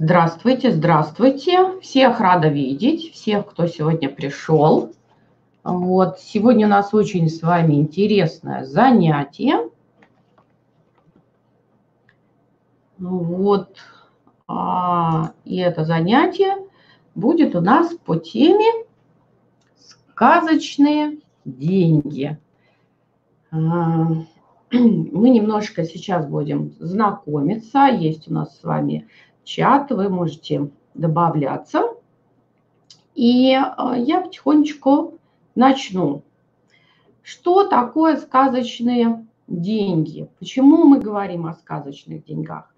Здравствуйте, здравствуйте. Всех рада видеть, всех, кто сегодня пришел. Вот, сегодня у нас очень с вами интересное занятие. Вот, а, и это занятие будет у нас по теме «Сказочные деньги». А, мы немножко сейчас будем знакомиться. Есть у нас с вами чат, вы можете добавляться. И а, я потихонечку начну. Что такое сказочные деньги? Почему мы говорим о сказочных деньгах?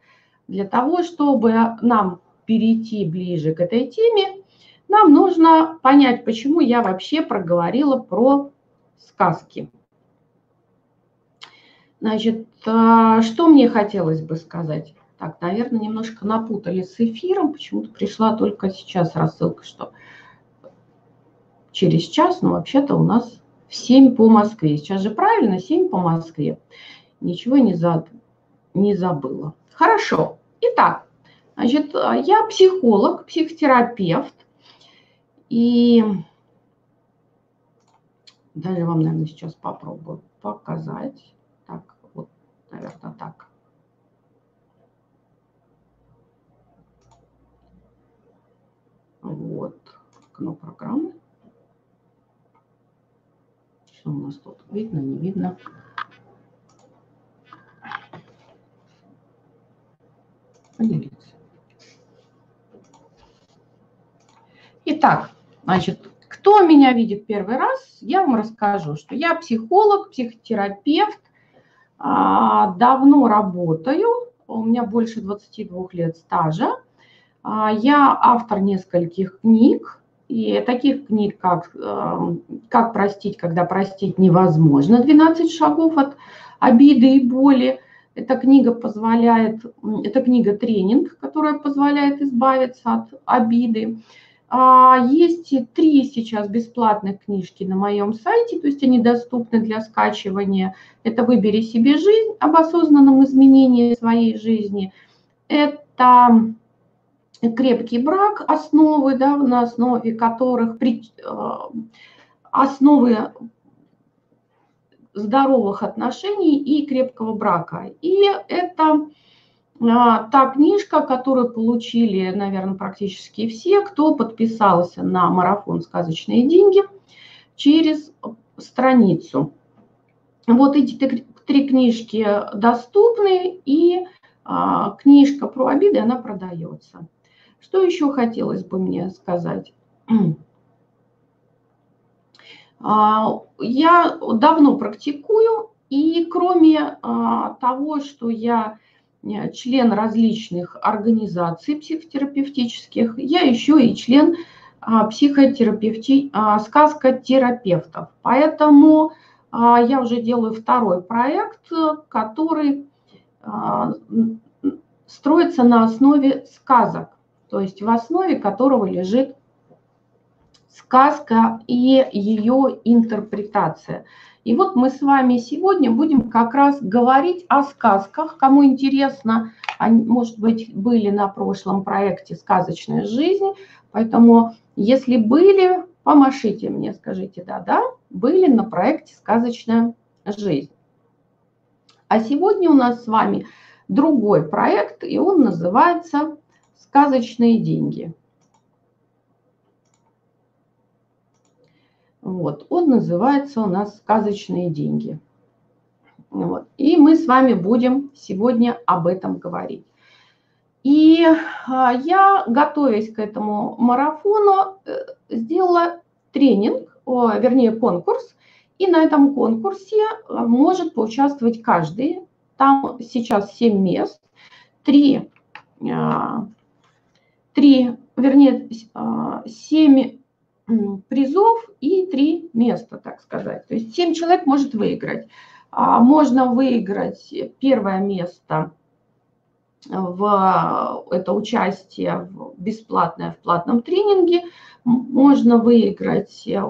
Для того, чтобы нам перейти ближе к этой теме, нам нужно понять, почему я вообще проговорила про сказки. Значит, а, что мне хотелось бы сказать? Так, наверное, немножко напутали с эфиром. Почему-то пришла только сейчас рассылка, что через час, но вообще-то у нас в 7 по Москве. Сейчас же правильно, 7 по Москве. Ничего не, за, не забыла. Хорошо. Итак, значит, я психолог, психотерапевт. И даже вам, наверное, сейчас попробую показать. Так, вот, наверное, так. Вот, окно программы. Что у нас тут? Видно, не видно? Поделиться. Итак, значит, кто меня видит первый раз, я вам расскажу, что я психолог, психотерапевт, а, давно работаю, у меня больше 22 лет стажа. А, я автор нескольких книг, и таких книг, как эм, «Как простить, когда простить невозможно», «12 шагов от обиды и боли». Эта книга позволяет, это книга-тренинг, которая позволяет избавиться от обиды. А, есть три сейчас бесплатных книжки на моем сайте, то есть они доступны для скачивания. Это «Выбери себе жизнь» об осознанном изменении своей жизни. Это крепкий брак, основы, да, на основе которых при, э, основы здоровых отношений и крепкого брака. И это а, та книжка, которую получили, наверное, практически все, кто подписался на марафон «Сказочные деньги» через страницу. Вот эти три книжки доступны, и а, книжка про обиды, она продается. Что еще хотелось бы мне сказать? А, я давно практикую, и кроме а, того, что я э, член различных организаций психотерапевтических, я еще и член а, психотерапевти... сказкотерапевтов. Поэтому я уже делаю второй проект, который строится на основе сказок то есть в основе которого лежит сказка и ее интерпретация. И вот мы с вами сегодня будем как раз говорить о сказках. Кому интересно, они, может быть, были на прошлом проекте «Сказочная жизнь». Поэтому, если были, помашите мне, скажите «да-да», были на проекте «Сказочная жизнь». А сегодня у нас с вами другой проект, и он называется сказочные деньги. Вот, он называется у нас «Сказочные деньги». Вот. И мы с вами будем сегодня об этом говорить. И а, я, готовясь к этому марафону, э, сделала тренинг, вернее конкурс. И на этом конкурсе а, может поучаствовать каждый. Там сейчас 7 мест, 3 три, вернее, а, семь призов и три места, так сказать. То есть семь человек может выиграть. А, можно выиграть первое место в это участие в бесплатное в платном тренинге. Можно выиграть э,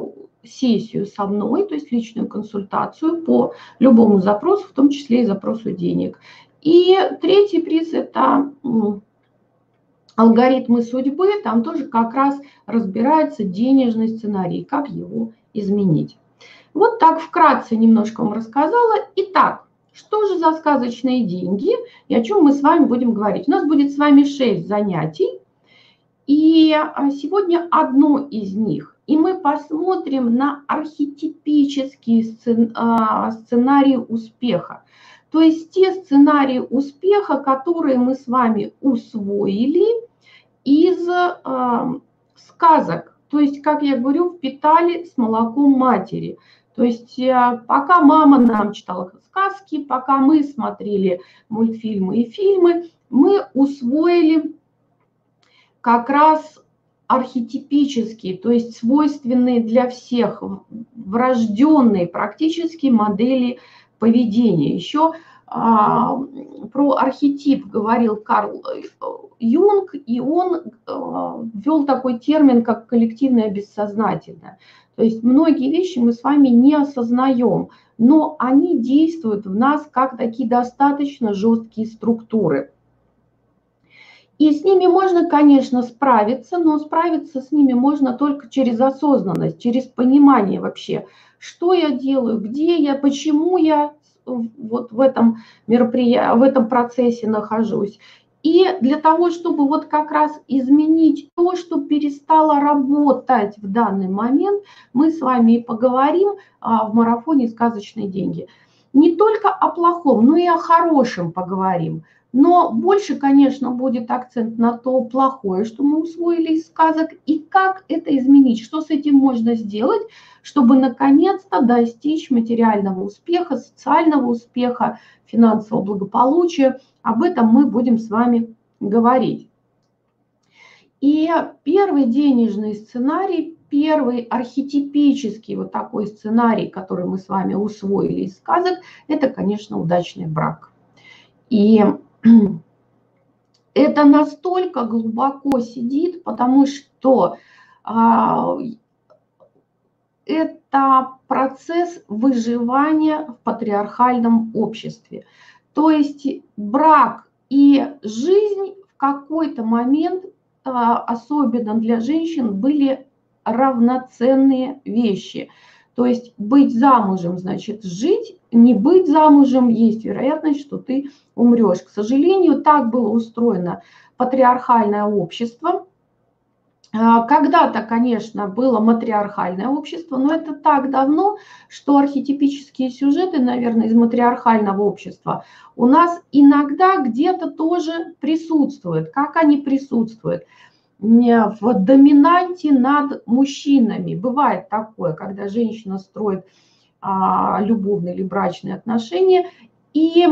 сессию со мной, то есть личную консультацию по любому запросу, в том числе и запросу денег. И третий приз – это алгоритмы судьбы, там тоже как раз разбирается денежный сценарий, как его изменить. Вот так вкратце немножко вам рассказала. Итак, что же за сказочные деньги и о чем мы с вами будем говорить? У нас будет с вами 6 занятий. И а, сегодня одно из них. И мы посмотрим на архетипические а, сценарии успеха. То есть те сценарии успеха, которые мы с вами усвоили из э, сказок. То есть, как я говорю, впитали с молоком матери. То есть э, пока мама нам читала сказки, пока мы смотрели мультфильмы и фильмы, мы усвоили как раз архетипические, то есть свойственные для всех, врожденные практически модели поведения. Еще про архетип говорил Карл э, Юнг, и он а, ввел такой термин, как коллективное бессознательное. То есть многие вещи мы с вами не осознаем, но они действуют в нас как такие достаточно жесткие структуры. И с ними можно, конечно, справиться, но справиться с ними можно только через осознанность, через понимание вообще, что я делаю, где я, почему я вот в этом мероприятии, в этом процессе нахожусь. И для того, чтобы вот как раз изменить то, что перестало работать в данный момент, мы с вами и поговорим а, в марафоне «Сказочные деньги». Не только о плохом, но и о хорошем поговорим. Но больше, конечно, будет акцент на то плохое, что мы усвоили из сказок, и как это изменить, что с этим можно сделать, чтобы наконец-то достичь материального успеха, социального успеха, финансового благополучия. Об этом мы будем с вами говорить. И первый денежный сценарий, первый архетипический вот такой сценарий, который мы с вами усвоили из сказок, это, конечно, удачный брак. И это настолько глубоко сидит, потому что а, это процесс выживания в патриархальном обществе. То есть брак и жизнь в какой-то момент, а, особенно для женщин, были равноценные вещи. То есть быть замужем значит жить, не быть замужем есть вероятность, что ты умрешь. К сожалению, так было устроено патриархальное общество. А, когда-то, конечно, было матриархальное общество, но это так давно, что архетипические сюжеты, наверное, из матриархального общества у нас иногда где-то тоже присутствуют. Как они присутствуют? В доминанте над мужчинами. Бывает такое, когда женщина строит а, любовные или брачные отношения, и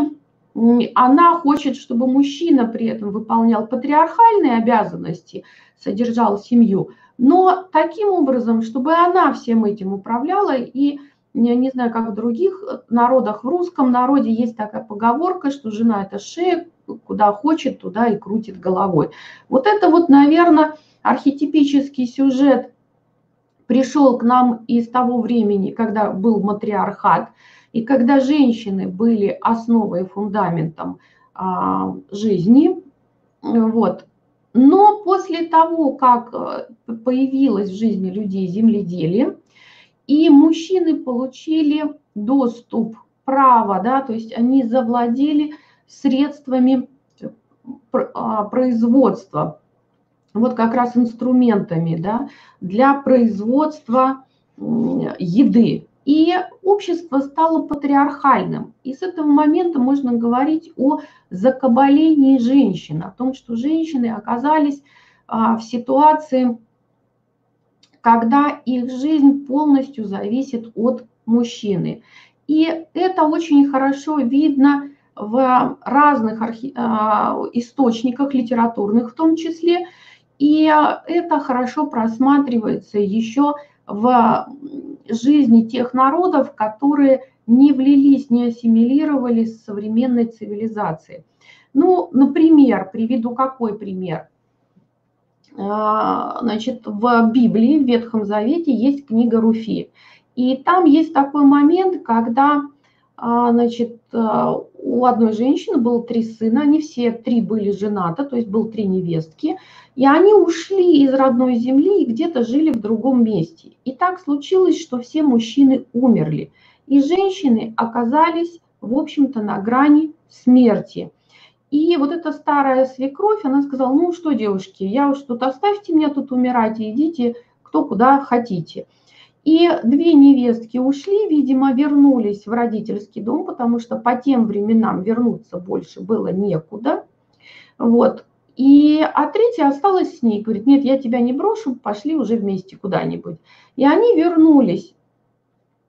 она хочет, чтобы мужчина при этом выполнял патриархальные обязанности, содержал семью, но таким образом, чтобы она всем этим управляла и я не знаю, как в других народах, в русском народе есть такая поговорка, что жена это шея, куда хочет, туда и крутит головой. Вот это вот, наверное, архетипический сюжет пришел к нам из того времени, когда был матриархат, и когда женщины были основой фундаментом а, жизни, вот. Но после того, как э, появилось в жизни людей земледелие, и мужчины получили доступ, право, да, то есть они завладели средствами а, производства, вот как раз инструментами да, для производства еды. И общество стало патриархальным. И с этого момента можно говорить о закабалении женщин, о том, что женщины оказались а, в ситуации, когда их жизнь полностью зависит от мужчины. И это очень хорошо видно в разных архи... А, источниках, литературных в том числе. И это хорошо просматривается еще в жизни тех народов, которые не влились, не ассимилировались с современной цивилизацией. Ну, например, приведу какой пример. А, значит, в Библии, в Ветхом Завете есть книга Руфи. И там есть такой момент, когда а, значит, а, у одной женщины было три сына, они все три были женаты, то есть было три невестки, и они ушли из родной земли и где-то жили в другом месте. И так случилось, что все мужчины умерли, и женщины оказались, в общем-то, на грани смерти. И вот эта старая свекровь, она сказала, ну что, девушки, я уж тут оставьте меня тут умирать и идите кто куда хотите. И две невестки ушли, видимо, вернулись в родительский дом, потому что по тем временам вернуться больше было некуда. Вот. И, а третья осталась с ней, говорит, нет, я тебя не брошу, пошли уже вместе куда-нибудь. И они вернулись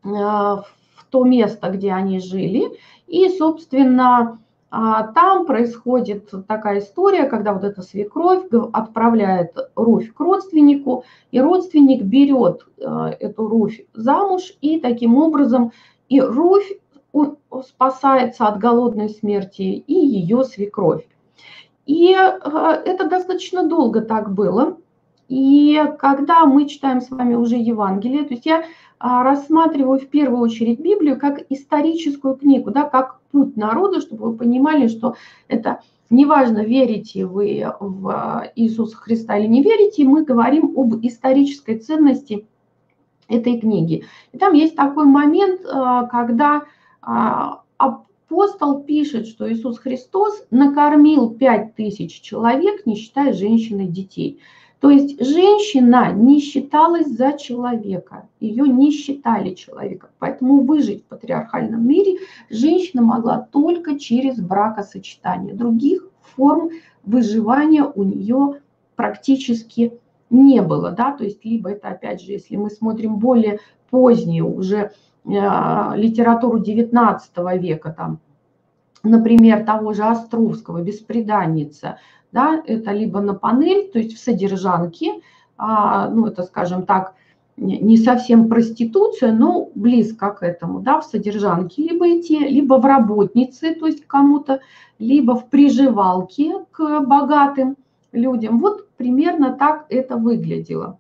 э, в то место, где они жили, и, собственно, там происходит такая история, когда вот эта свекровь отправляет Руфь к родственнику, и родственник берет э, эту Руфь замуж, и таким образом и Руфь спасается от голодной смерти, и ее свекровь. И э, это достаточно долго так было. И когда мы читаем с вами уже Евангелие, то есть я а, рассматриваю в первую очередь Библию как историческую книгу, да, как путь народа, чтобы вы понимали, что это неважно, верите вы в Иисуса Христа или не верите, мы говорим об исторической ценности этой книги. И там есть такой момент, а, когда а, апостол пишет, что Иисус Христос накормил пять тысяч человек, не считая женщин и детей. То есть женщина не считалась за человека, ее не считали человеком. Поэтому выжить в патриархальном мире женщина могла только через бракосочетание. Других форм выживания у нее практически не было. Да? То есть либо это, опять же, если мы смотрим более позднюю уже э, литературу 19 века, там, например, того же Островского, «Беспреданница», да, это либо на панель, то есть в содержанке, а, ну, это, скажем так, не совсем проституция, но близко к этому, да, в содержанке либо идти, либо в работнице, то есть кому-то, либо в приживалке к богатым людям. Вот примерно так это выглядело.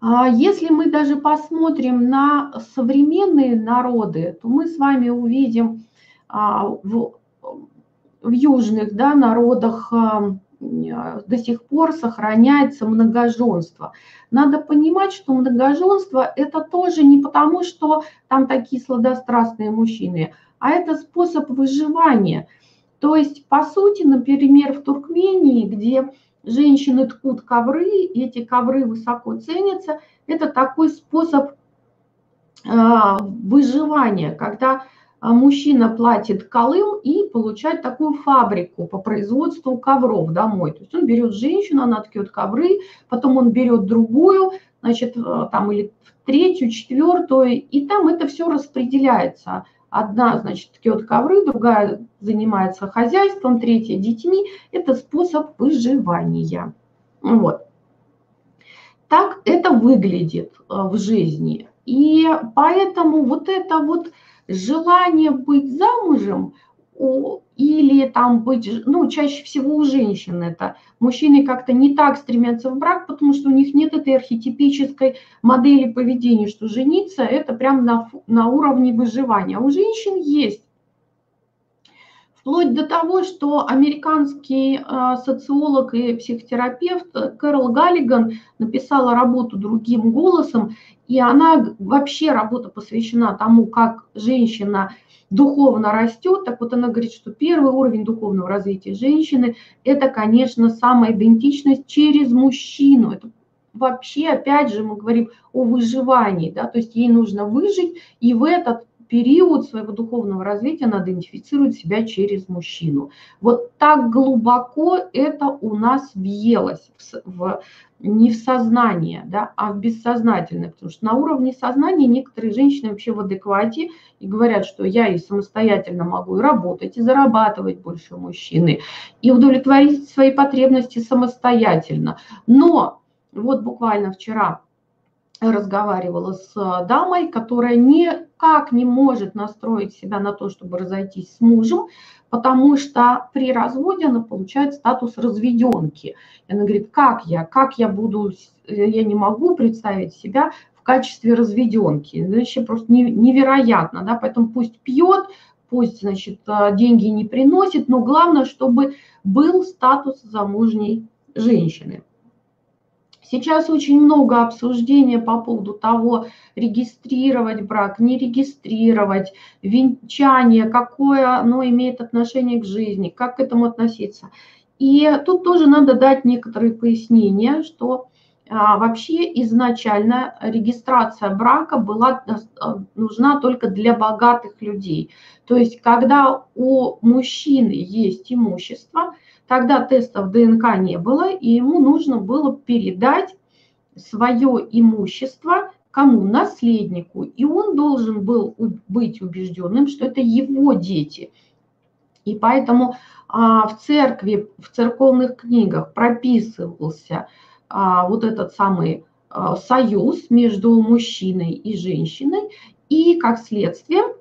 А если мы даже посмотрим на современные народы, то мы с вами увидим а, в в южных да, народах а, до сих пор сохраняется многоженство. Надо понимать, что многоженство это тоже не потому, что там такие сладострастные мужчины, а это способ выживания. То есть, по сути, например, в Туркмении, где женщины ткут ковры, и эти ковры высоко ценятся, это такой способ а, выживания, когда а мужчина платит колым и получает такую фабрику по производству ковров домой. То есть он берет женщину, она ткет ковры, потом он берет другую, значит, э, там или третью, четвертую, и там это все распределяется. Одна, значит, ткет ковры, другая занимается хозяйством, третья детьми. Это способ выживания. Вот. Так это выглядит э, в жизни. И поэтому вот это вот желание быть замужем или там быть, ну, чаще всего у женщин это. Мужчины как-то не так стремятся в брак, потому что у них нет этой архетипической модели поведения, что жениться это прям на, на уровне выживания. А у женщин есть. Вплоть до того, что американский э, социолог и психотерапевт Кэрол Галлиган написала работу другим голосом, и она вообще работа посвящена тому, как женщина духовно растет. Так вот она говорит, что первый уровень духовного развития женщины – это, конечно, самоидентичность через мужчину. Это вообще, опять же, мы говорим о выживании, да, то есть ей нужно выжить, и в этот период своего духовного развития она идентифицирует себя через мужчину. Вот так глубоко это у нас въелось в, в, не в сознание, да, а в бессознательное, потому что на уровне сознания некоторые женщины вообще в адеквате и говорят, что я и самостоятельно могу и работать, и зарабатывать больше мужчины, и удовлетворить свои потребности самостоятельно. Но вот буквально вчера разговаривала с э, дамой, которая никак не может настроить себя на то, чтобы разойтись с мужем, потому что при разводе она получает статус разведенки. И она говорит, как я, как я буду, я не могу представить себя в качестве разведенки. Это вообще просто невероятно, да, поэтому пусть пьет, пусть, значит, деньги не приносит, но главное, чтобы был статус замужней женщины. Сейчас очень много обсуждения по поводу того, регистрировать брак, не регистрировать, венчание, какое оно имеет отношение к жизни, как к этому относиться. И тут тоже надо дать некоторые пояснения, что а, вообще изначально регистрация брака была а, нужна только для богатых людей. То есть когда у мужчины есть имущество, Тогда тестов ДНК не было, и ему нужно было передать свое имущество кому? Наследнику. И он должен был быть убежденным, что это его дети. И поэтому а, в церкви, в церковных книгах прописывался а, вот этот самый а, союз между мужчиной и женщиной, и как следствие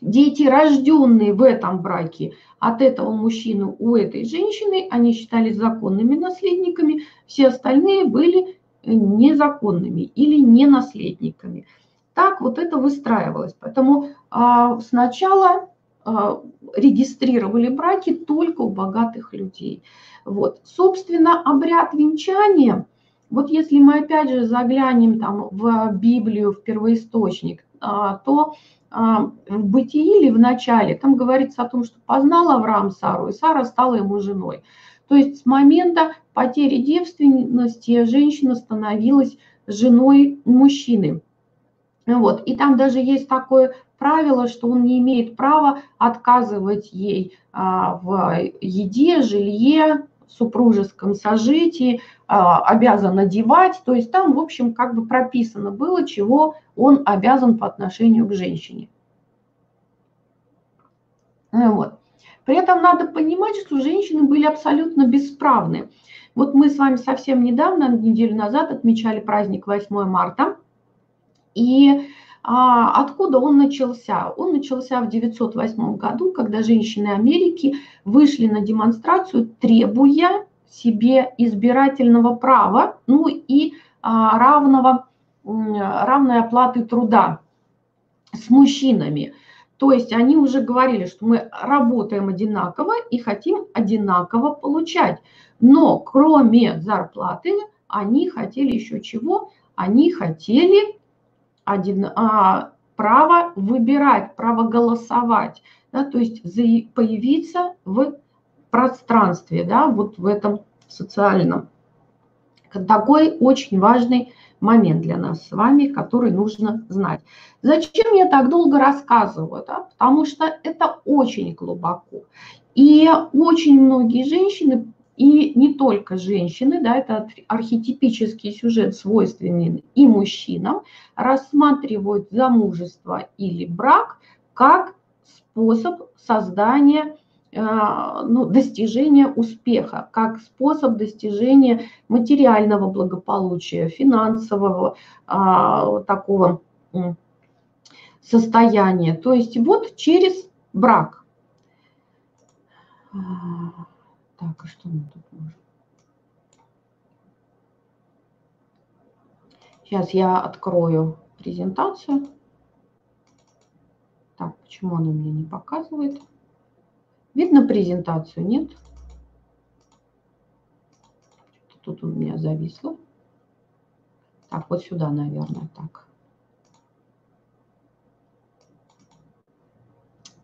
дети, рожденные в этом браке от этого мужчины у этой женщины, они считались законными наследниками, все остальные были незаконными или не наследниками. Так вот это выстраивалось. Поэтому а, сначала а, регистрировали браки только у богатых людей. Вот. Собственно, обряд венчания, вот если мы опять же заглянем там в Библию, в первоисточник, а, то в бытии или в начале, там говорится о том, что познал Авраам Сару, и Сара стала ему женой. То есть с момента потери девственности женщина становилась женой мужчины. Вот. И там даже есть такое правило, что он не имеет права отказывать ей а, в еде, жилье, супружеском сожитии, а, обязан одевать. То есть там, в общем, как бы прописано было, чего он обязан по отношению к женщине. Ну вот. При этом надо понимать, что женщины были абсолютно бесправны. Вот мы с вами совсем недавно, неделю назад, отмечали праздник 8 марта. И а, откуда он начался? Он начался в 908 году, когда женщины Америки вышли на демонстрацию, требуя себе избирательного права, ну и а, равного, равной оплаты труда с мужчинами. То есть они уже говорили, что мы работаем одинаково и хотим одинаково получать. Но кроме зарплаты они хотели еще чего? Они хотели один, а, право выбирать, право голосовать, да, то есть появиться в пространстве, да, вот в этом социальном. Такой очень важный момент для нас с вами, который нужно знать. Зачем я так долго рассказываю? Да? Потому что это очень глубоко. И очень многие женщины и не только женщины, да, это архетипический сюжет, свойственный и мужчинам, рассматривают замужество или брак как способ создания, ну, достижения успеха, как способ достижения материального благополучия, финансового а, такого состояния. То есть вот через брак. Так, а что мы тут можем? Сейчас я открою презентацию. Так, почему она мне не показывает? Видно презентацию? Нет? Тут у меня зависло. Так, вот сюда, наверное, так.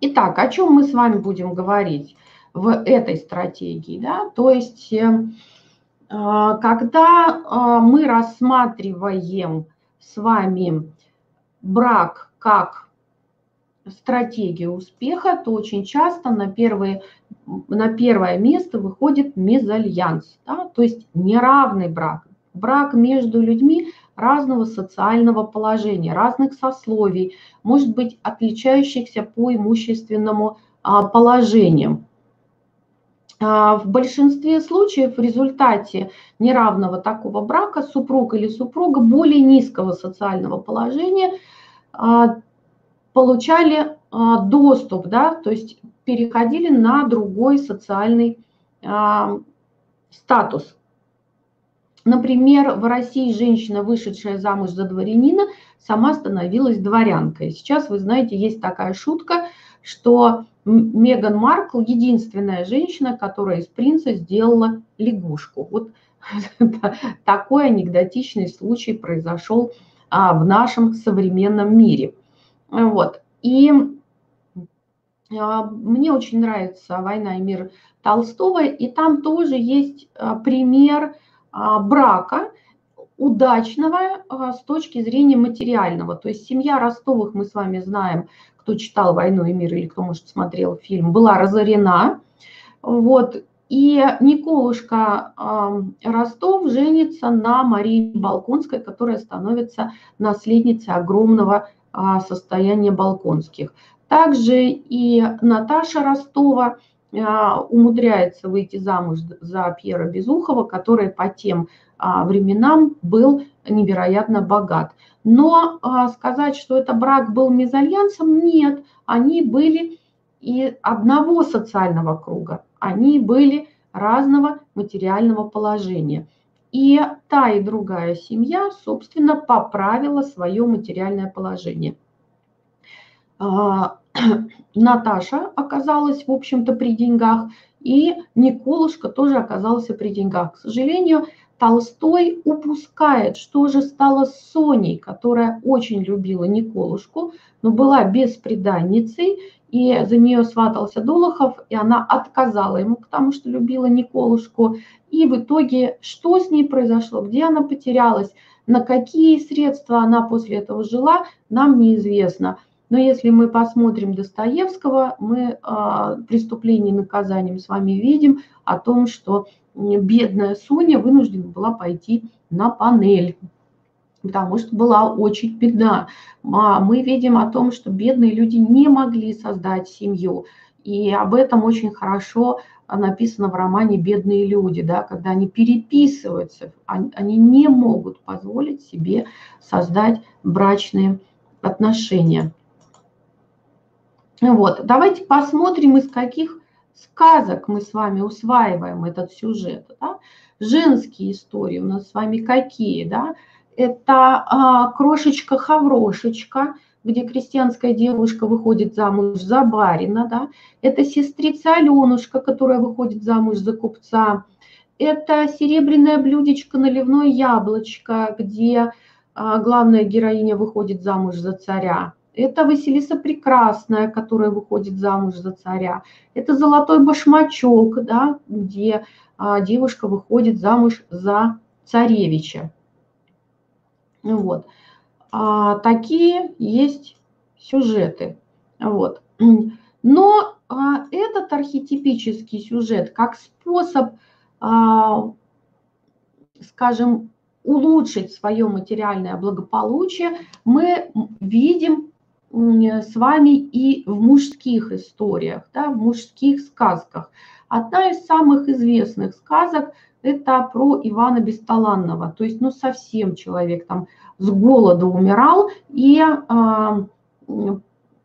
Итак, о чем мы с вами будем говорить? в этой стратегии. Да? То есть, э, а, когда а, мы рассматриваем с вами брак как стратегию успеха, то очень часто на, первые, на первое место выходит мезальянс, да? то есть неравный брак. Брак между людьми разного социального положения, разных сословий, может быть, отличающихся по имущественному а, положению. А, в большинстве случаев в результате неравного такого брака супруг или супруга более низкого социального положения а, получали а, доступ, да, то есть переходили на другой социальный статус. Например, в России женщина, вышедшая замуж за дворянина, сама становилась дворянкой. Сейчас, вы знаете, есть такая шутка, что Меган Маркл единственная женщина, которая из принца сделала лягушку. Вот такой анекдотичный случай произошел а, в нашем современном мире. Вот. И а, мне очень нравится «Война и мир» Толстого, и там тоже есть а, пример брака удачного с точки зрения материального. То есть семья Ростовых, мы с вами знаем, кто читал «Войну и мир» или кто, может, смотрел фильм, была разорена. Вот. И Николушка Ростов женится на Марии Балконской, которая становится наследницей огромного э, состояния Балконских. Также и Наташа Ростова э, умудряется выйти замуж за Пьера Безухова, который по тем э, временам был невероятно богат. Но сказать, что это брак был мезальянсом, нет, они были и одного социального круга они были разного материального положения. И та и другая семья, собственно, поправила свое материальное положение. А, Наташа оказалась, в общем-то, при деньгах, и Николушка тоже оказался при деньгах. К сожалению, Толстой упускает, что же стало с Соней, которая очень любила Николушку, но была беспреданницей, и за нее сватался Долохов, и она отказала ему, потому что любила Николушку. И в итоге, что с ней произошло, где она потерялась, на какие средства она после этого жила, нам неизвестно. Но если мы посмотрим Достоевского, мы э, преступление и наказание с вами видим о том, что бедная Соня вынуждена была пойти на панель потому что была очень бедна. А мы видим о том, что бедные люди не могли создать семью. И об этом очень хорошо написано в романе «Бедные люди», да, когда они переписываются, они не могут позволить себе создать брачные отношения. Вот, давайте посмотрим, из каких сказок мы с вами усваиваем этот сюжет. Да? Женские истории у нас с вами какие? Да? это а, крошечка-хаврошечка, где крестьянская девушка выходит замуж за барина, да, это сестрица Аленушка, которая выходит замуж за купца, это серебряное блюдечко, наливное яблочко, где а, главная героиня выходит замуж за царя. Это Василиса Прекрасная, которая выходит замуж за царя. Это золотой башмачок, да, где а, девушка выходит замуж за царевича. Вот. А, такие есть сюжеты. Вот. Но а, этот архетипический сюжет как способ, а, скажем, улучшить свое материальное благополучие, мы видим с вами и в мужских историях, да, в мужских сказках. Одна из самых известных сказок – это про Ивана Бесталанного. То есть, ну, совсем человек там с голода умирал и а,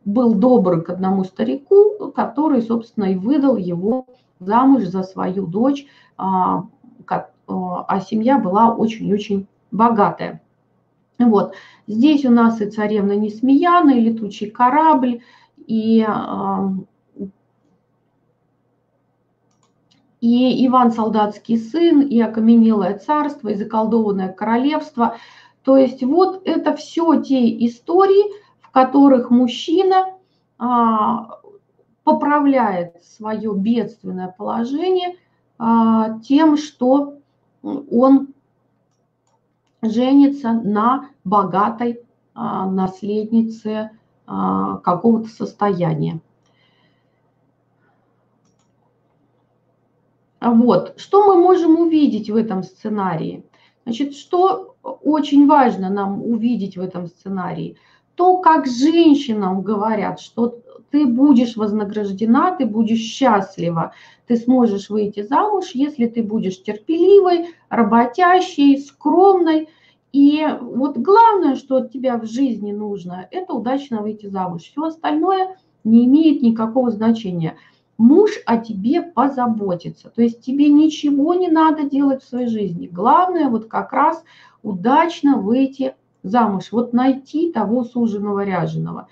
был добр к одному старику, который, собственно, и выдал его замуж за свою дочь, а, а, а семья была очень-очень богатая. Вот. Здесь у нас и царевна Несмеяна, и летучий корабль, и а, и Иван Солдатский сын, и окаменелое царство, и заколдованное королевство. То есть вот это все те истории, в которых мужчина а, поправляет свое бедственное положение а, тем, что он женится на богатой а, наследнице а, какого-то состояния. Вот. Что мы можем увидеть в этом сценарии? Значит, что очень важно нам увидеть в этом сценарии? То, как женщинам говорят, что ты будешь вознаграждена, ты будешь счастлива, ты сможешь выйти замуж, если ты будешь терпеливой, работящей, скромной. И вот главное, что от тебя в жизни нужно, это удачно выйти замуж. Все остальное не имеет никакого значения. муж о тебе позаботится. То есть тебе ничего не надо делать в своей жизни. Главное вот как раз удачно выйти замуж, вот найти того суженого ряженого.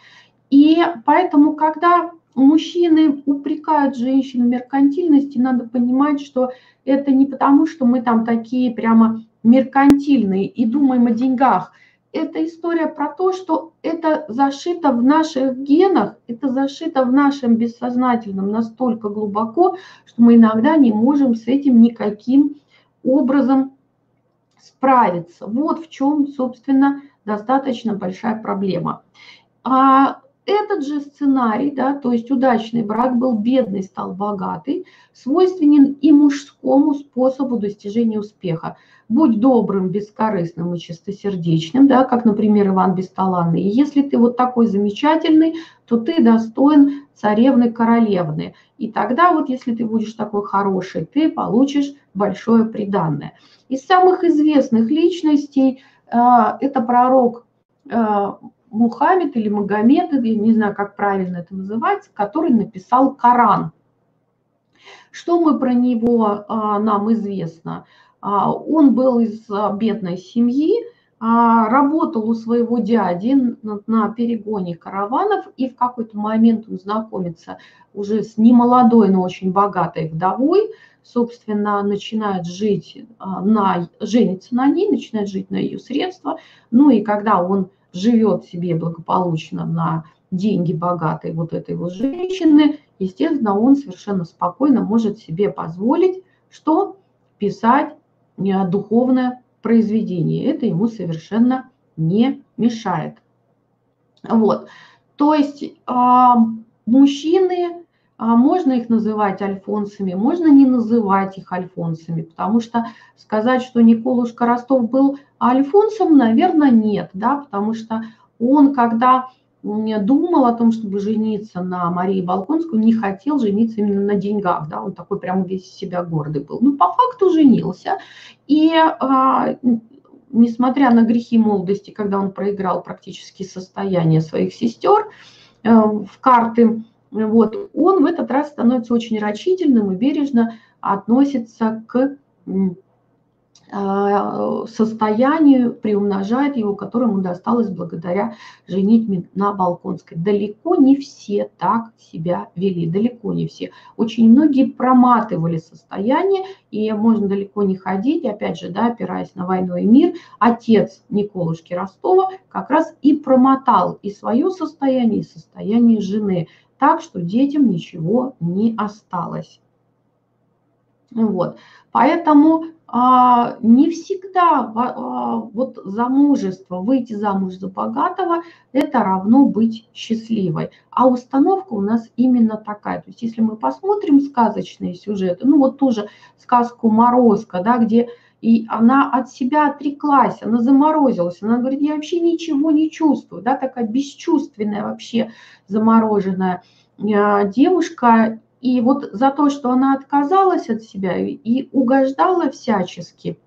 И поэтому, когда мужчины упрекают женщин в меркантильности, надо понимать, что это не потому, что мы там такие прямо меркантильные и думаем о деньгах. Это история про то, что это зашито в наших генах, это зашито в нашем бессознательном настолько глубоко, что мы иногда не можем с этим никаким образом справиться. Вот в чем, собственно, достаточно большая проблема. А этот же сценарий, да, то есть удачный брак был бедный, стал богатый, свойственен и мужскому способу достижения успеха. Будь добрым, бескорыстным и чистосердечным, да, как, например, Иван Бесталанный. И если ты вот такой замечательный, то ты достоин царевны королевны. И тогда вот если ты будешь такой хороший, ты получишь большое приданное. Из самых известных личностей э, это пророк э, Мухаммед или Магомед, я не знаю, как правильно это называется, который написал Коран. Что мы про него а, нам известно? А, он был из а, бедной семьи, работал у своего дяди на перегоне караванов, и в какой-то момент он знакомится уже с немолодой, но очень богатой вдовой, собственно, начинает жить на, женится на ней, начинает жить на ее средства. Ну и когда он живет себе благополучно на деньги богатой вот этой вот женщины, естественно, он совершенно спокойно может себе позволить, что писать э, духовное произведение. Это ему совершенно не мешает. Вот. То есть а, мужчины, можно их называть альфонсами, можно не называть их альфонсами, потому что сказать, что Николушка Ростов был альфонсом, наверное, нет, да, потому что он, когда думал о том, чтобы жениться на Марии Балконскую, не хотел жениться именно на деньгах, да, он такой прям весь себя гордый был. Ну, по факту женился, и а, несмотря на грехи молодости, когда он проиграл практически состояние своих сестер э, в карты, вот, он в этот раз становится очень рачительным и бережно относится к а, состоянию, приумножает его, которому досталось благодаря женитьбе на Балконской. Далеко не все так себя вели, далеко не все. Очень многие проматывали состояние, и можно далеко не ходить, опять же, да, опираясь на войну и мир, отец Николушки Ростова как раз и промотал и свое состояние, и состояние жены, так что детям ничего не осталось. Вот. Поэтому а, не всегда а, вот замужество, выйти замуж за богатого, это равно быть счастливой. А установка у нас именно такая. То есть если мы посмотрим сказочные сюжеты, ну вот тоже сказку «Морозко», да, где и она от себя отреклась, она заморозилась, она говорит, я вообще ничего не чувствую, да, такая бесчувственная вообще замороженная а, девушка, и вот за то, что она отказалась от себя и угождала всячески,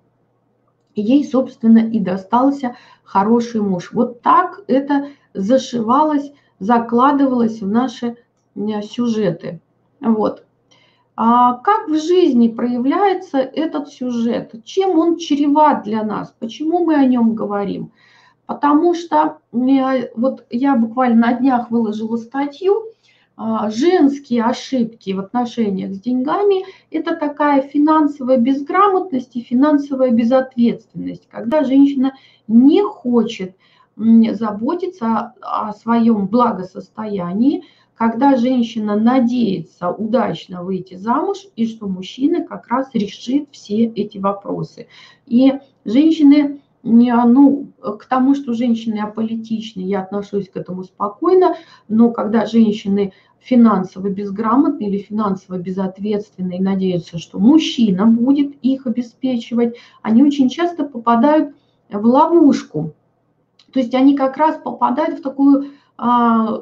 ей, собственно, и достался хороший муж. Вот так это зашивалось, закладывалось в наши э, сюжеты. Вот. А как в жизни проявляется этот сюжет? Чем он чреват для нас? Почему мы о нем говорим? Потому что вот я буквально на днях выложила статью, а, женские ошибки в отношениях с деньгами – это такая финансовая безграмотность и финансовая безответственность, когда женщина не хочет заботиться о своем благосостоянии, когда женщина надеется удачно выйти замуж и что мужчина как раз решит все эти вопросы. И женщины ну, к тому, что женщины аполитичны, я отношусь к этому спокойно, но когда женщины финансово безграмотны или финансово безответственны и надеются, что мужчина будет их обеспечивать, они очень часто попадают в ловушку. То есть они как раз попадают в такую а,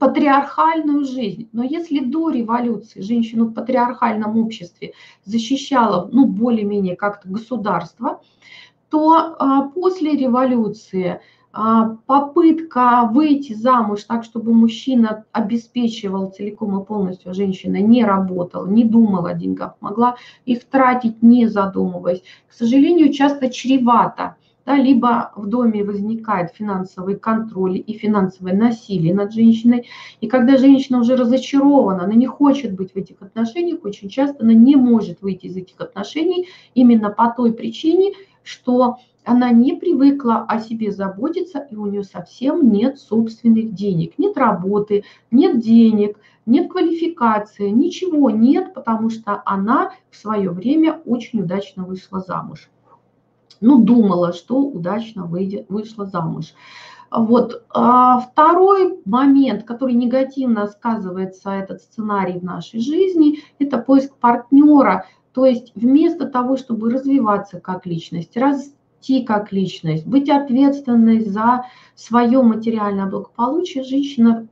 патриархальную жизнь. Но если до революции женщину в патриархальном обществе защищало, ну, более-менее как-то государство, то а, после революции а, попытка выйти замуж так, чтобы мужчина обеспечивал целиком и полностью, а женщина не работала, не думала о деньгах, могла их тратить, не задумываясь, к сожалению, часто чревато. Да, либо в доме возникает финансовый контроль и финансовое насилие над женщиной. И когда женщина уже разочарована, она не хочет быть в этих отношениях, очень часто она не может выйти из этих отношений именно по той причине, что она не привыкла о себе заботиться, и у нее совсем нет собственных денег, нет работы, нет денег, нет квалификации, ничего нет, потому что она в свое время очень удачно вышла замуж. Ну, думала, что удачно выйдет, вышла замуж. Вот. А второй момент, который негативно сказывается, этот сценарий в нашей жизни, это поиск партнера. То есть вместо того, чтобы развиваться как личность, расти, как личность, быть ответственной за свое материальное благополучие, женщина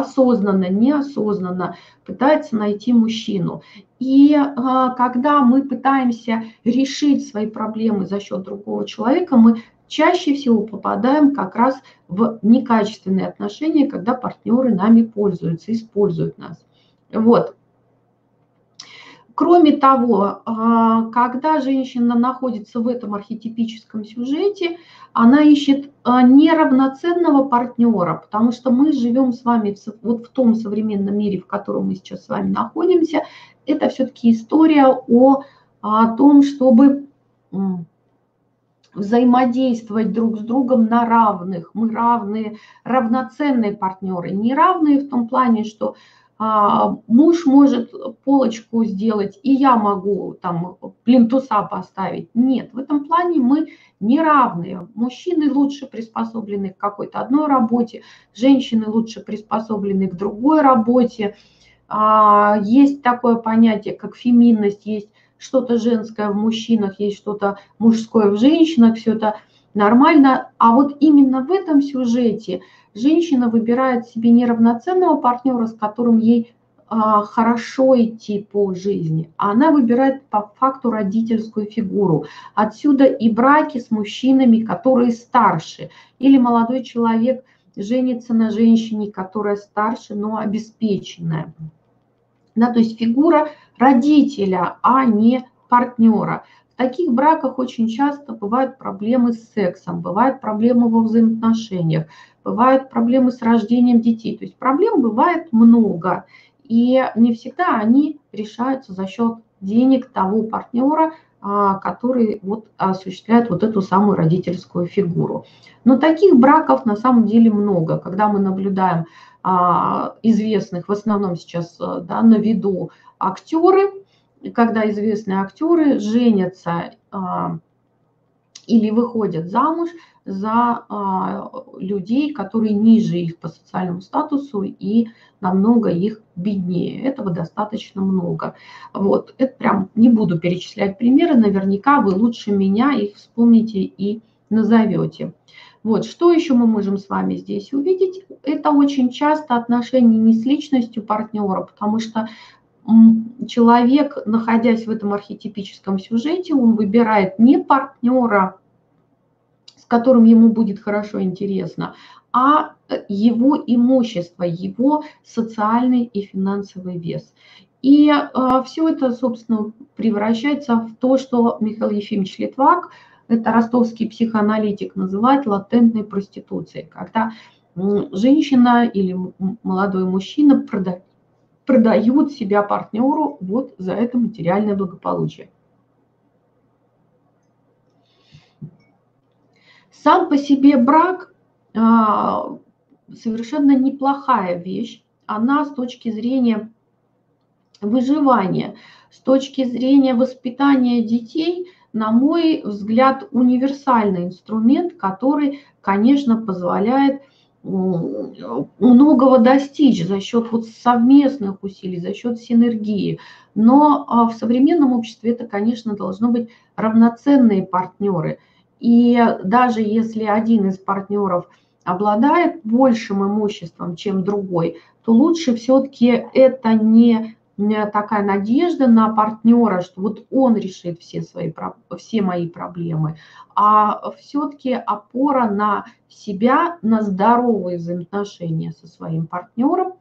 осознанно, неосознанно пытается найти мужчину. И а, когда мы пытаемся решить свои проблемы за счет другого человека, мы чаще всего попадаем как раз в некачественные отношения, когда партнеры нами пользуются, используют нас. Вот. Кроме того, а, когда женщина находится в этом архетипическом сюжете, она ищет а, неравноценного партнера, потому что мы живем с вами вот в том современном мире, в котором мы сейчас с вами находимся. Это все-таки история о, о том, чтобы взаимодействовать друг с другом на равных. Мы равные, равноценные партнеры. Не равные в том плане, что а, муж может полочку сделать, и я могу там плинтуса поставить. Нет, в этом плане мы не равные. Мужчины лучше приспособлены к какой-то одной работе, женщины лучше приспособлены к другой работе. А, есть такое понятие, как феминность, есть что-то женское в мужчинах, есть что-то мужское в женщинах, все это нормально. А вот именно в этом сюжете – женщина выбирает себе неравноценного партнера, с которым ей а, хорошо идти по жизни. Она выбирает по факту родительскую фигуру. Отсюда и браки с мужчинами, которые старше. Или молодой человек женится на женщине, которая старше, но обеспеченная. Да, то есть фигура родителя, а не партнера. В таких браках очень часто бывают проблемы с сексом, бывают проблемы во взаимоотношениях, бывают проблемы с рождением детей. То есть проблем бывает много, и не всегда они решаются за счет денег того партнера, а, который вот осуществляет вот эту самую родительскую фигуру. Но таких браков на самом деле много. Когда мы наблюдаем а, известных, в основном сейчас да, на виду актеры, когда известные актеры женятся а, или выходят замуж за а, людей, которые ниже их по социальному статусу и намного их беднее. Этого достаточно много. Вот, это прям не буду перечислять примеры, наверняка вы лучше меня их вспомните и назовете. Вот, что еще мы можем с вами здесь увидеть? Это очень часто отношения не с личностью партнера, потому что человек, находясь в этом архетипическом сюжете, он выбирает не партнера, которым ему будет хорошо интересно, а его имущество, его социальный и финансовый вес. И э, все это, собственно, превращается в то, что Михаил Ефимович Литвак, это ростовский психоаналитик, называет латентной проституцией, когда женщина или молодой мужчина прода продают себя партнеру вот за это материальное благополучие. Сам по себе брак а, совершенно неплохая вещь. Она с точки зрения выживания, с точки зрения воспитания детей, на мой взгляд, универсальный инструмент, который, конечно, позволяет многого достичь за счет вот совместных усилий, за счет синергии. Но а, в современном обществе это, конечно, должно быть равноценные партнеры – и даже если один из партнеров обладает большим имуществом, чем другой, то лучше все-таки это не такая надежда на партнера, что вот он решит все, свои, все мои проблемы, а все-таки опора на себя, на здоровые взаимоотношения со своим партнером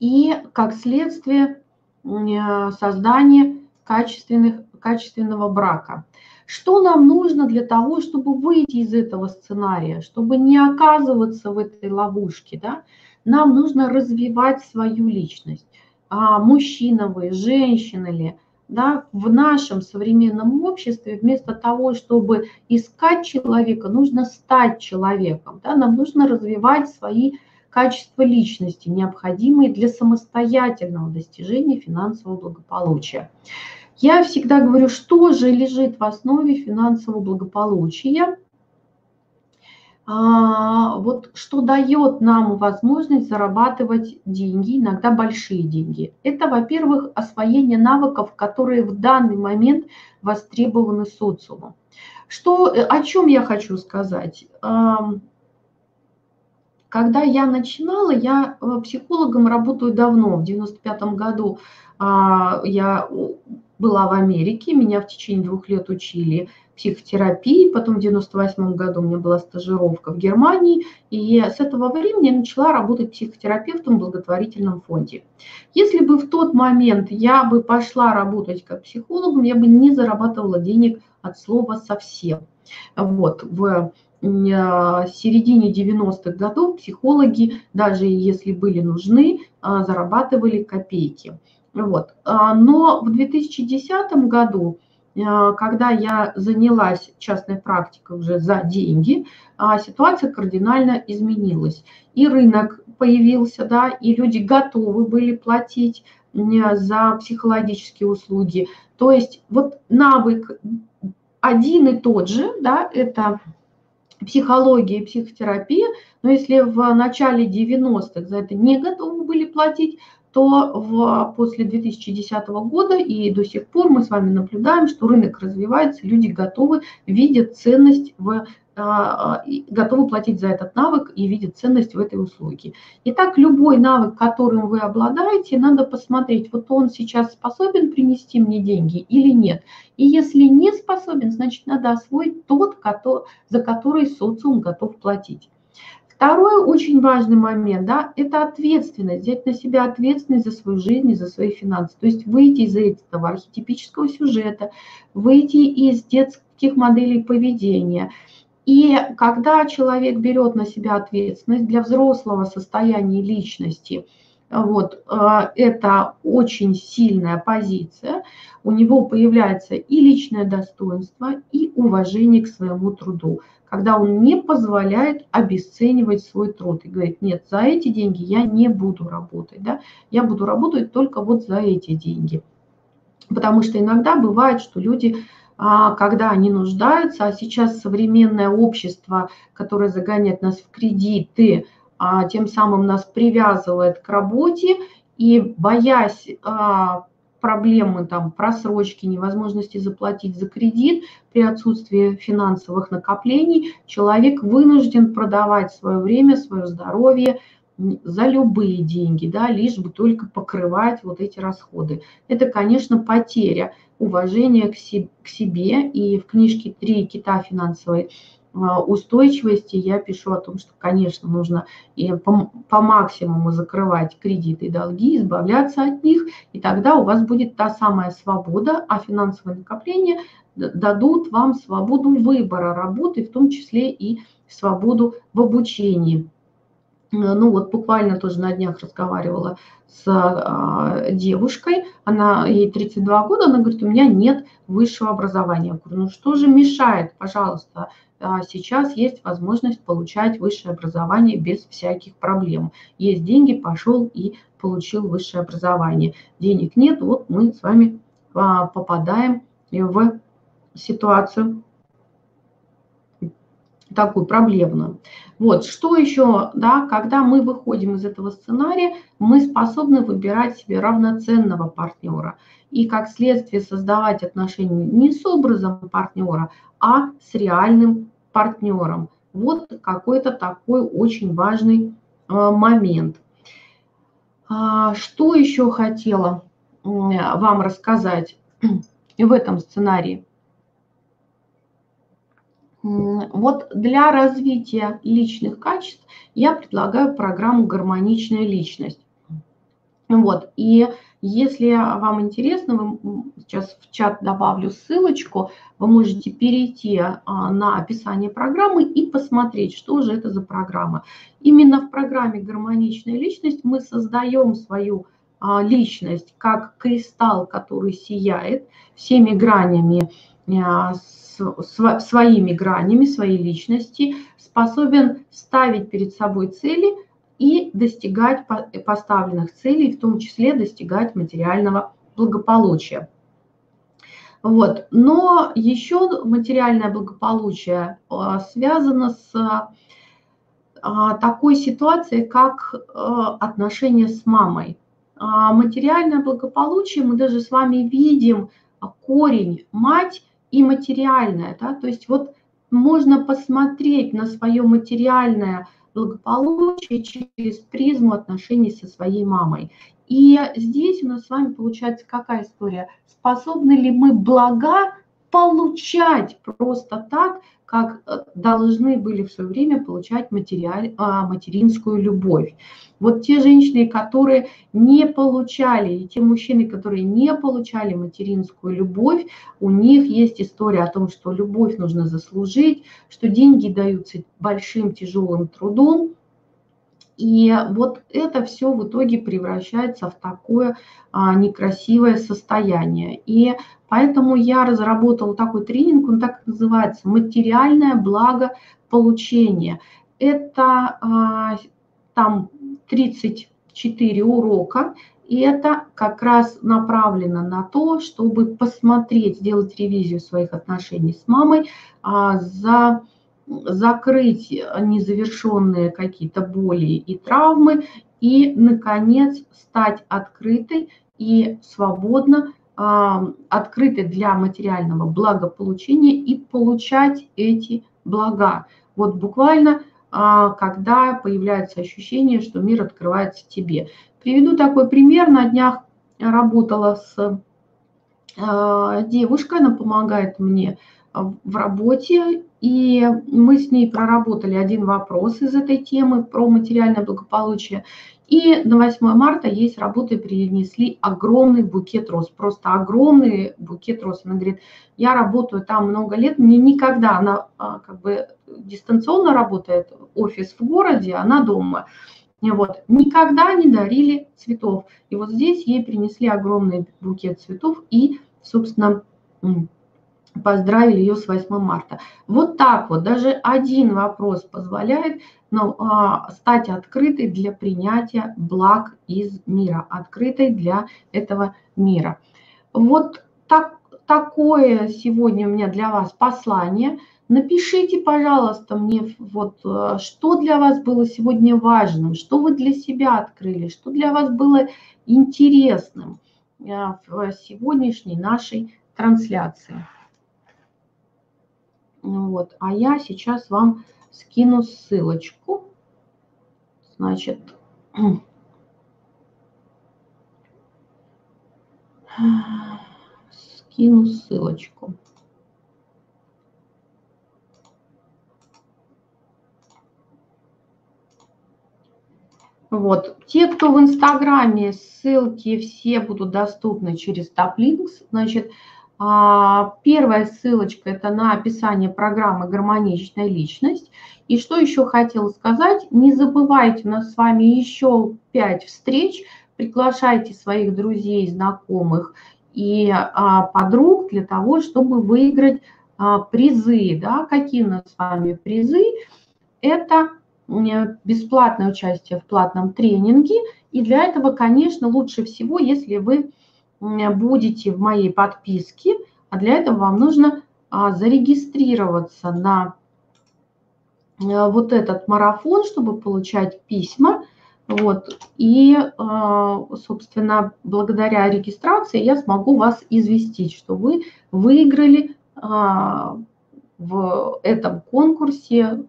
и, как следствие, создание качественных, качественного брака. Что нам нужно для того, чтобы выйти из этого сценария, чтобы не оказываться в этой ловушке? Да? Нам нужно развивать свою личность. А, мужчина вы, женщина ли, да, в нашем современном обществе вместо того, чтобы искать человека, нужно стать человеком. Да? Нам нужно развивать свои качества личности, необходимые для самостоятельного достижения финансового благополучия. Я всегда говорю, что же лежит в основе финансового благополучия. А, вот что дает нам возможность зарабатывать деньги, иногда большие деньги. Это, во-первых, освоение навыков, которые в данный момент востребованы социумом. Что, о чем я хочу сказать? Когда я начинала, я э, психологом работаю давно, в 95 году а, я была в Америке, меня в течение двух лет учили психотерапии, потом в 98 году у меня была стажировка в Германии, и с этого времени я начала работать психотерапевтом в благотворительном фонде. Если бы в тот момент я бы пошла работать как психологом, я бы не зарабатывала денег от слова совсем. Вот, в середине 90-х годов психологи, даже если были нужны, а, зарабатывали копейки. Вот. А, но в 2010 году, а, когда я занялась частной практикой уже за деньги, а, ситуация кардинально изменилась. И рынок появился, да, и люди готовы были платить за психологические услуги. То есть вот навык один и тот же, да, это психология и психотерапия, но если в начале 90-х за это не готовы были платить, то в, после 2010 года и до сих пор мы с вами наблюдаем, что рынок развивается, люди готовы, видят ценность в а, готовы платить за этот навык и видят ценность в этой услуге. Итак, любой навык, которым вы обладаете, надо посмотреть, вот он сейчас способен принести мне деньги или нет. И если не способен, значит, надо освоить тот, за который социум готов платить. Второй очень важный момент, да, это ответственность, взять на себя ответственность за свою жизнь и за свои финансы. То есть выйти из этого архетипического сюжета, выйти из детских моделей поведения. И когда человек берет на себя ответственность для взрослого состояния личности, вот, э, это очень сильная позиция, у него появляется и личное достоинство, и уважение к своему труду когда он не позволяет обесценивать свой труд и говорит, нет, за эти деньги я не буду работать, да, я буду работать только вот за эти деньги. Потому что иногда бывает, что люди, а, когда они нуждаются, а сейчас современное общество, которое загоняет нас в кредиты, тем самым нас привязывает к работе, и боясь а, проблемы там, просрочки, невозможности заплатить за кредит при отсутствии финансовых накоплений, человек вынужден продавать свое время, свое здоровье за любые деньги, да, лишь бы только покрывать вот эти расходы. Это, конечно, потеря уважения к себе. И в книжке «Три кита финансовой а, устойчивости я пишу о том, что, конечно, нужно по, по максимуму закрывать кредиты и долги, избавляться от них, и тогда у вас будет та самая свобода, а финансовые накопления дадут вам свободу выбора работы, в том числе и свободу в обучении. Ну вот буквально тоже на днях разговаривала с а, девушкой, она, ей 32 года, она говорит, у меня нет высшего образования. Я говорю, ну что же мешает, пожалуйста, а сейчас есть возможность получать высшее образование без всяких проблем. Есть деньги, пошел и получил высшее образование. Денег нет, вот мы с вами а, попадаем в ситуацию такую проблемную. Вот, что еще, да, когда мы выходим из этого сценария, мы способны выбирать себе равноценного партнера и как следствие создавать отношения не с образом партнера, а с реальным партнером. Вот какой-то такой очень важный э, момент. А, что еще хотела вам рассказать в этом сценарии? Вот для развития личных качеств я предлагаю программу «Гармоничная личность». Вот, и если вам интересно, вы, сейчас в чат добавлю ссылочку, вы можете перейти а, на описание программы и посмотреть, что же это за программа. Именно в программе «Гармоничная личность» мы создаем свою а, личность как кристалл, который сияет всеми гранями, а, своими гранями своей личности, способен ставить перед собой цели – и достигать поставленных целей, в том числе достигать материального благополучия. Вот. Но еще материальное благополучие а, связано с а, такой ситуацией, как а, отношения с мамой. Материальное благополучие мы даже с вами видим корень мать и материальное. Да? То есть вот можно посмотреть на свое материальное благополучие через призму отношений со своей мамой. И здесь у нас с вами получается какая история? Способны ли мы блага получать просто так, как э, должны были в свое время получать материаль, а, материнскую любовь. Вот те женщины, которые не получали, и те мужчины, которые не получали материнскую любовь, у них есть история о том, что любовь нужно заслужить, что деньги даются большим тяжелым трудом, и вот это все в итоге превращается в такое а, некрасивое состояние. И поэтому я разработала такой тренинг, он так называется «Материальное благополучение». Это а, там 34 урока, и это как раз направлено на то, чтобы посмотреть, сделать ревизию своих отношений с мамой, а, за закрыть незавершенные какие-то боли и травмы и, наконец, стать открытой и свободно а, открытой для материального благополучения и получать эти блага. Вот буквально, а, когда появляется ощущение, что мир открывается тебе. Приведу такой пример. На днях работала с а, девушкой, она помогает мне в работе, и мы с ней проработали один вопрос из этой темы про материальное благополучие. И на 8 марта с работы принесли огромный букет роз, просто огромный букет роз. Она говорит, я работаю там много лет, мне никогда, она а, как бы дистанционно работает, офис в городе, она дома. Вот, никогда не дарили цветов. И вот здесь ей принесли огромный букет цветов и, собственно, поздравили ее с 8 марта. Вот так вот, даже один вопрос позволяет ну, а, стать открытой для принятия благ из мира, открытой для этого мира. Вот так, такое сегодня у меня для вас послание. Напишите, пожалуйста, мне, вот, э, что для вас было сегодня важным, что вы для себя открыли, что для вас было интересным э, в сегодняшней нашей трансляции. Вот. А я сейчас вам скину ссылочку. Значит, скину ссылочку. Вот. Те, кто в Инстаграме, ссылки все будут доступны через Таплинкс. Значит, первая ссылочка – это на описание программы «Гармоничная личность». И что еще хотела сказать, не забывайте, у нас с вами еще пять встреч, приглашайте своих друзей, знакомых и а, подруг для того, чтобы выиграть а, призы. Да? Какие у нас с вами призы? Это бесплатное участие в платном тренинге. И для этого, конечно, лучше всего, если вы будете в моей подписке, а для этого вам нужно а, зарегистрироваться на а, вот этот марафон, чтобы получать письма. Вот. И, а, собственно, благодаря регистрации я смогу вас известить, что вы выиграли в этом конкурсе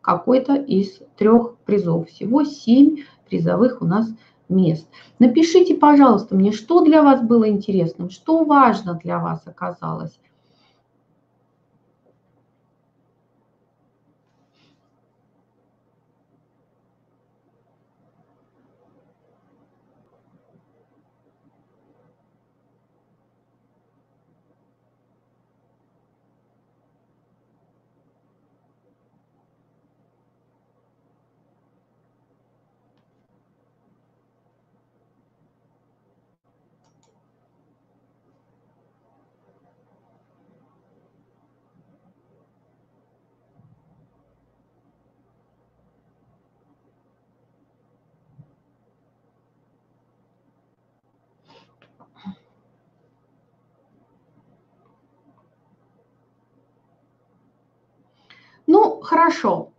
какой-то из трех призов. Всего семь призовых у нас мест. Напишите, пожалуйста, мне, что для вас было интересным, что важно для вас оказалось. Ну, хорошо.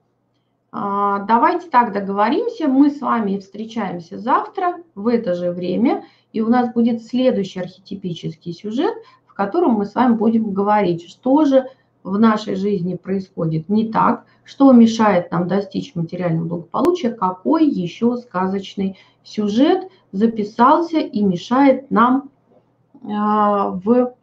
А, давайте так договоримся. Мы с вами встречаемся завтра в это же время, и у нас будет следующий архетипический сюжет, в котором мы с вами будем говорить, что же в нашей жизни происходит не так, что мешает нам достичь материального благополучия, какой еще сказочный сюжет записался и мешает нам а, в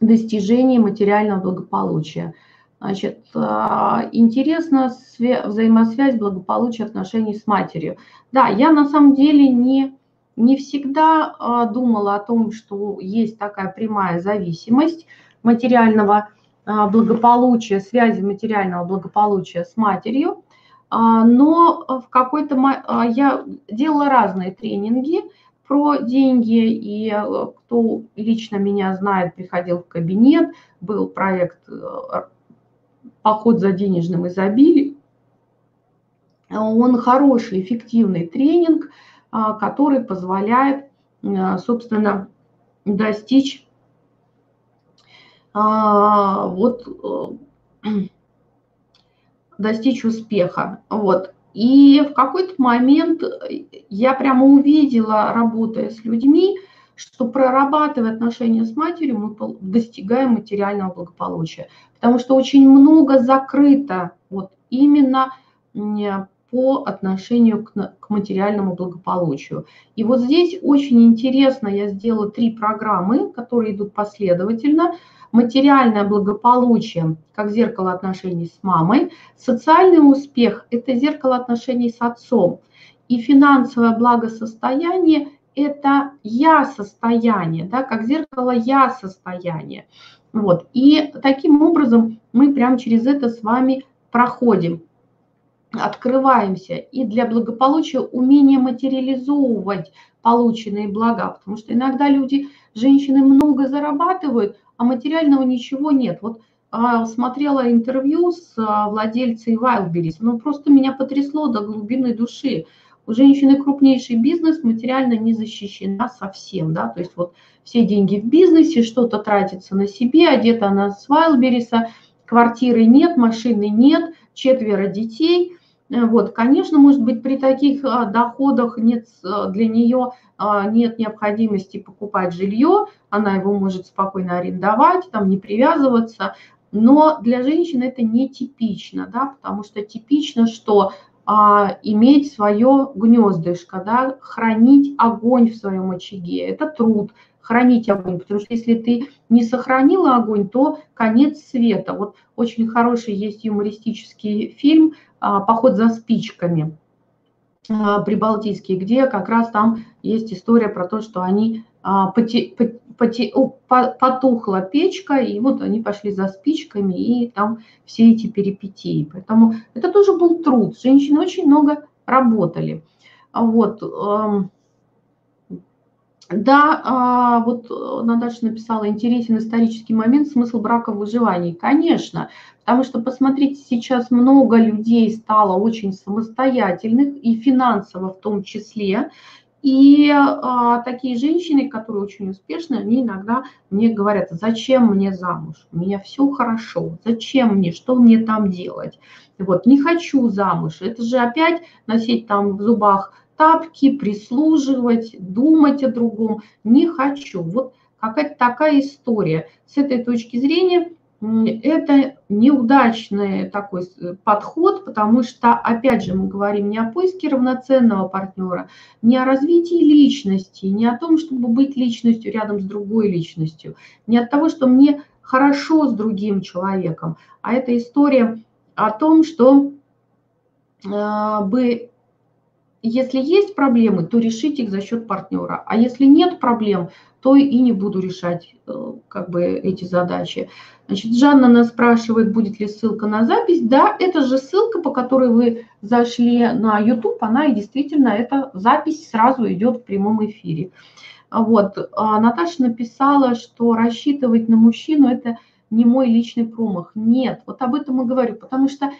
достижении материального благополучия. Значит, а, интересна взаимосвязь благополучия отношений с матерью. Да, я на самом деле не, не всегда а, думала о том, что есть такая прямая зависимость материального а, благополучия, связи материального благополучия с матерью. Но в какой-то я делала разные тренинги про деньги, и кто лично меня знает, приходил в кабинет, был проект поход за денежным изобилием. Он хороший, эффективный тренинг, а, который позволяет, а, собственно, достичь а, вот достичь успеха. Вот. И в какой-то момент я прямо увидела, работая с людьми, что прорабатывая отношения с матерью, мы достигаем материального благополучия. Потому что очень много закрыто вот именно по отношению к, материальному благополучию. И вот здесь очень интересно, я сделала три программы, которые идут последовательно. Материальное благополучие, как зеркало отношений с мамой. Социальный успех – это зеркало отношений с отцом. И финансовое благосостояние это я-состояние, да, как зеркало я-состояние. Вот. И таким образом мы прямо через это с вами проходим, открываемся. И для благополучия умение материализовывать полученные блага, потому что иногда люди, женщины много зарабатывают, а материального ничего нет. Вот а, смотрела интервью с а, владельцей Wildberries, ну просто меня потрясло до глубины души. У женщины крупнейший бизнес материально не защищена совсем, да, то есть вот все деньги в бизнесе, что-то тратится на себе, одета она с Вайлбериса, квартиры нет, машины нет, четверо детей. Вот, конечно, может быть, при таких а, доходах нет а, для нее а, нет необходимости покупать жилье, она его может спокойно арендовать, там не привязываться, но для женщин это нетипично, да, потому что типично, что а, иметь свое гнездышко, да, хранить огонь в своем очаге. Это труд, хранить огонь, потому что если ты не сохранила огонь, то конец света. Вот очень хороший есть юмористический фильм а, «Поход за спичками» а, прибалтийский, где как раз там есть история про то, что они потухла печка, и вот они пошли за спичками, и там все эти перипетии. Поэтому это тоже был труд. Женщины очень много работали. Вот. Эм, да, а, вот Наташа написала, интересен исторический момент, смысл брака в выживании. Конечно, потому что, посмотрите, сейчас много людей стало очень самостоятельных, и финансово в том числе, и а, такие женщины, которые очень успешны, они иногда мне говорят, зачем мне замуж? У меня все хорошо, зачем мне, что мне там делать? Вот, не хочу замуж. Это же опять носить там в зубах тапки, прислуживать, думать о другом. Не хочу. Вот какая-то такая история. С этой точки зрения это неудачный такой подход, потому что, опять же, мы говорим не о поиске равноценного партнера, не о развитии личности, не о том, чтобы быть личностью рядом с другой личностью, не от того, что мне хорошо с другим человеком, а это история о том, что э, бы, если есть проблемы, то решить их за счет партнера, а если нет проблем, то и не буду решать э, как бы эти задачи. Значит, Жанна нас спрашивает, будет ли ссылка на запись. Да, это же ссылка, по которой вы зашли на YouTube, она и действительно, эта запись сразу идет в прямом эфире. Вот, а Наташа написала, что рассчитывать на мужчину – это не мой личный промах. Нет, вот об этом и говорю, потому что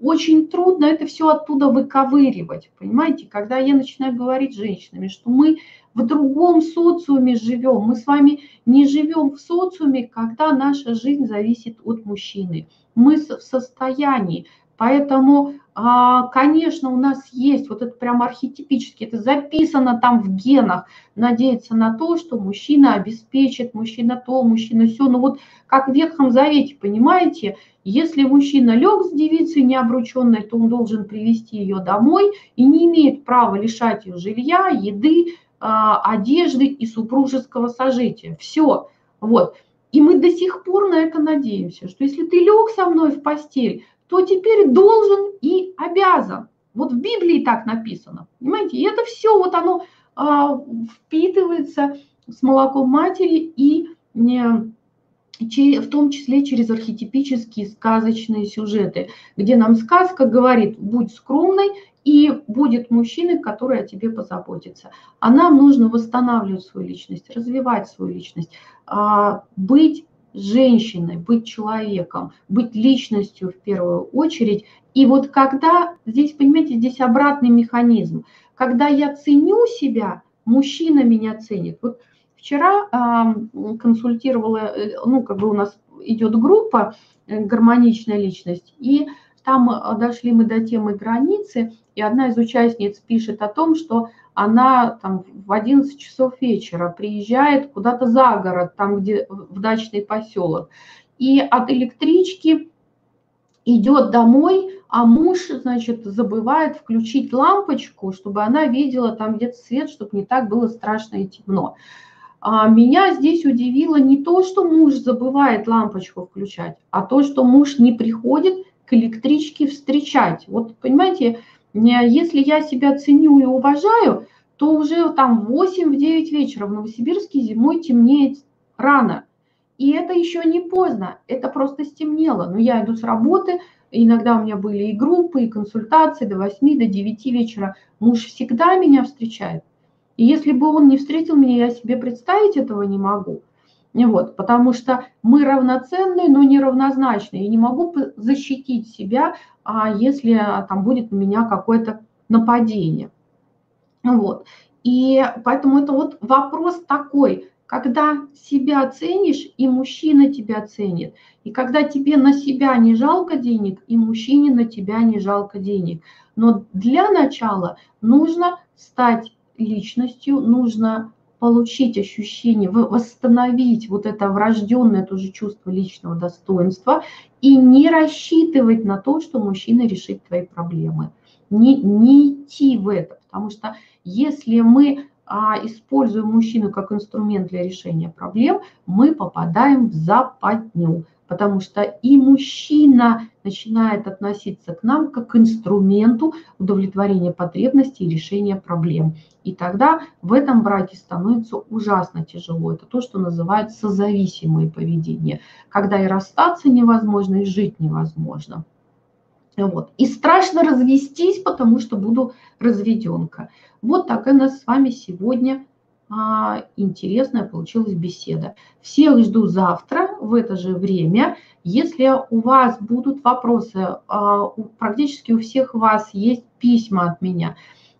очень трудно это все оттуда выковыривать, понимаете? Когда я начинаю говорить с женщинами, что мы в другом социуме живем, мы с вами не живем в социуме, когда наша жизнь зависит от мужчины. Мы в состоянии, поэтому, а, конечно, у нас есть вот это прям архетипически, это записано там в генах, надеяться на то, что мужчина обеспечит, мужчина то, мужчина все. Ну вот как в Ветхом Завете, понимаете, если мужчина лег с девицей необрученной, то он должен привести ее домой и не имеет права лишать ее жилья, еды, одежды и супружеского сожития. Все. Вот. И мы до сих пор на это надеемся, что если ты лег со мной в постель, то теперь должен и обязан. Вот в Библии так написано. Понимаете? И это все вот оно а, впитывается с молоком матери и не в том числе через архетипические сказочные сюжеты, где нам сказка говорит, будь скромной, и будет мужчина, который о тебе позаботится. А нам нужно восстанавливать свою личность, развивать свою личность, а, быть женщиной, быть человеком, быть личностью в первую очередь. И вот когда, здесь, понимаете, здесь обратный механизм, когда я ценю себя, мужчина меня ценит. Вот Вчера консультировала, э, ну, как бы у нас идет группа э, «Гармоничная личность», и там э, дошли мы до темы границы, и одна из участниц пишет о том, что она там в 11 часов вечера приезжает куда-то за город, там где в дачный поселок, и от электрички идет домой, а муж, значит, забывает включить лампочку, чтобы она видела там где-то свет, чтобы не так было страшно и темно. А меня здесь удивило не то, что муж забывает лампочку включать, а то, что муж не приходит к электричке встречать. Вот понимаете, если я себя ценю и уважаю, то уже там в 8-9 вечера в Новосибирске зимой темнеет рано. И это еще не поздно, это просто стемнело. Но я иду с работы, иногда у меня были и группы, и консультации до 8, до 9 вечера. Муж всегда меня встречает. И если бы он не встретил меня, я себе представить этого не могу. Вот, потому что мы равноценные, но не равнозначные. Я не могу защитить себя, а если а, там будет на меня какое-то нападение. Вот. И поэтому это вот вопрос такой, когда себя ценишь, и мужчина тебя ценит. И когда тебе на себя не жалко денег, и мужчине на тебя не жалко денег. Но для начала нужно стать личностью, нужно получить ощущение, восстановить вот это врожденное тоже чувство личного достоинства и не рассчитывать на то, что мужчина решит твои проблемы. Не, не идти в это, потому что если мы а, используем мужчину как инструмент для решения проблем, мы попадаем в западню потому что и мужчина начинает относиться к нам как к инструменту удовлетворения потребностей и решения проблем. И тогда в этом браке становится ужасно тяжело. Это то, что называют созависимое поведение, когда и расстаться невозможно, и жить невозможно. Вот. И страшно развестись, потому что буду разведенка. Вот такая у нас с вами сегодня интересная получилась беседа. Всех жду завтра в это же время. Если у вас будут вопросы, а, практически у всех вас есть письма от меня.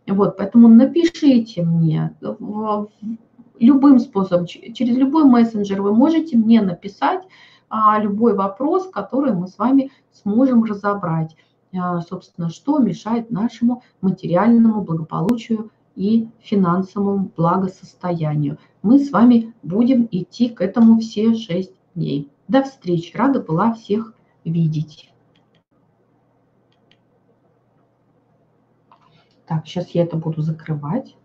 Вот, поэтому напишите мне любым способом, через любой мессенджер вы можете мне написать а, любой вопрос, который мы с вами сможем разобрать. Собственно, что мешает нашему материальному благополучию и финансовому благосостоянию. Мы с вами будем идти к этому все шесть дней. До встречи. Рада была всех видеть. Так, сейчас я это буду закрывать.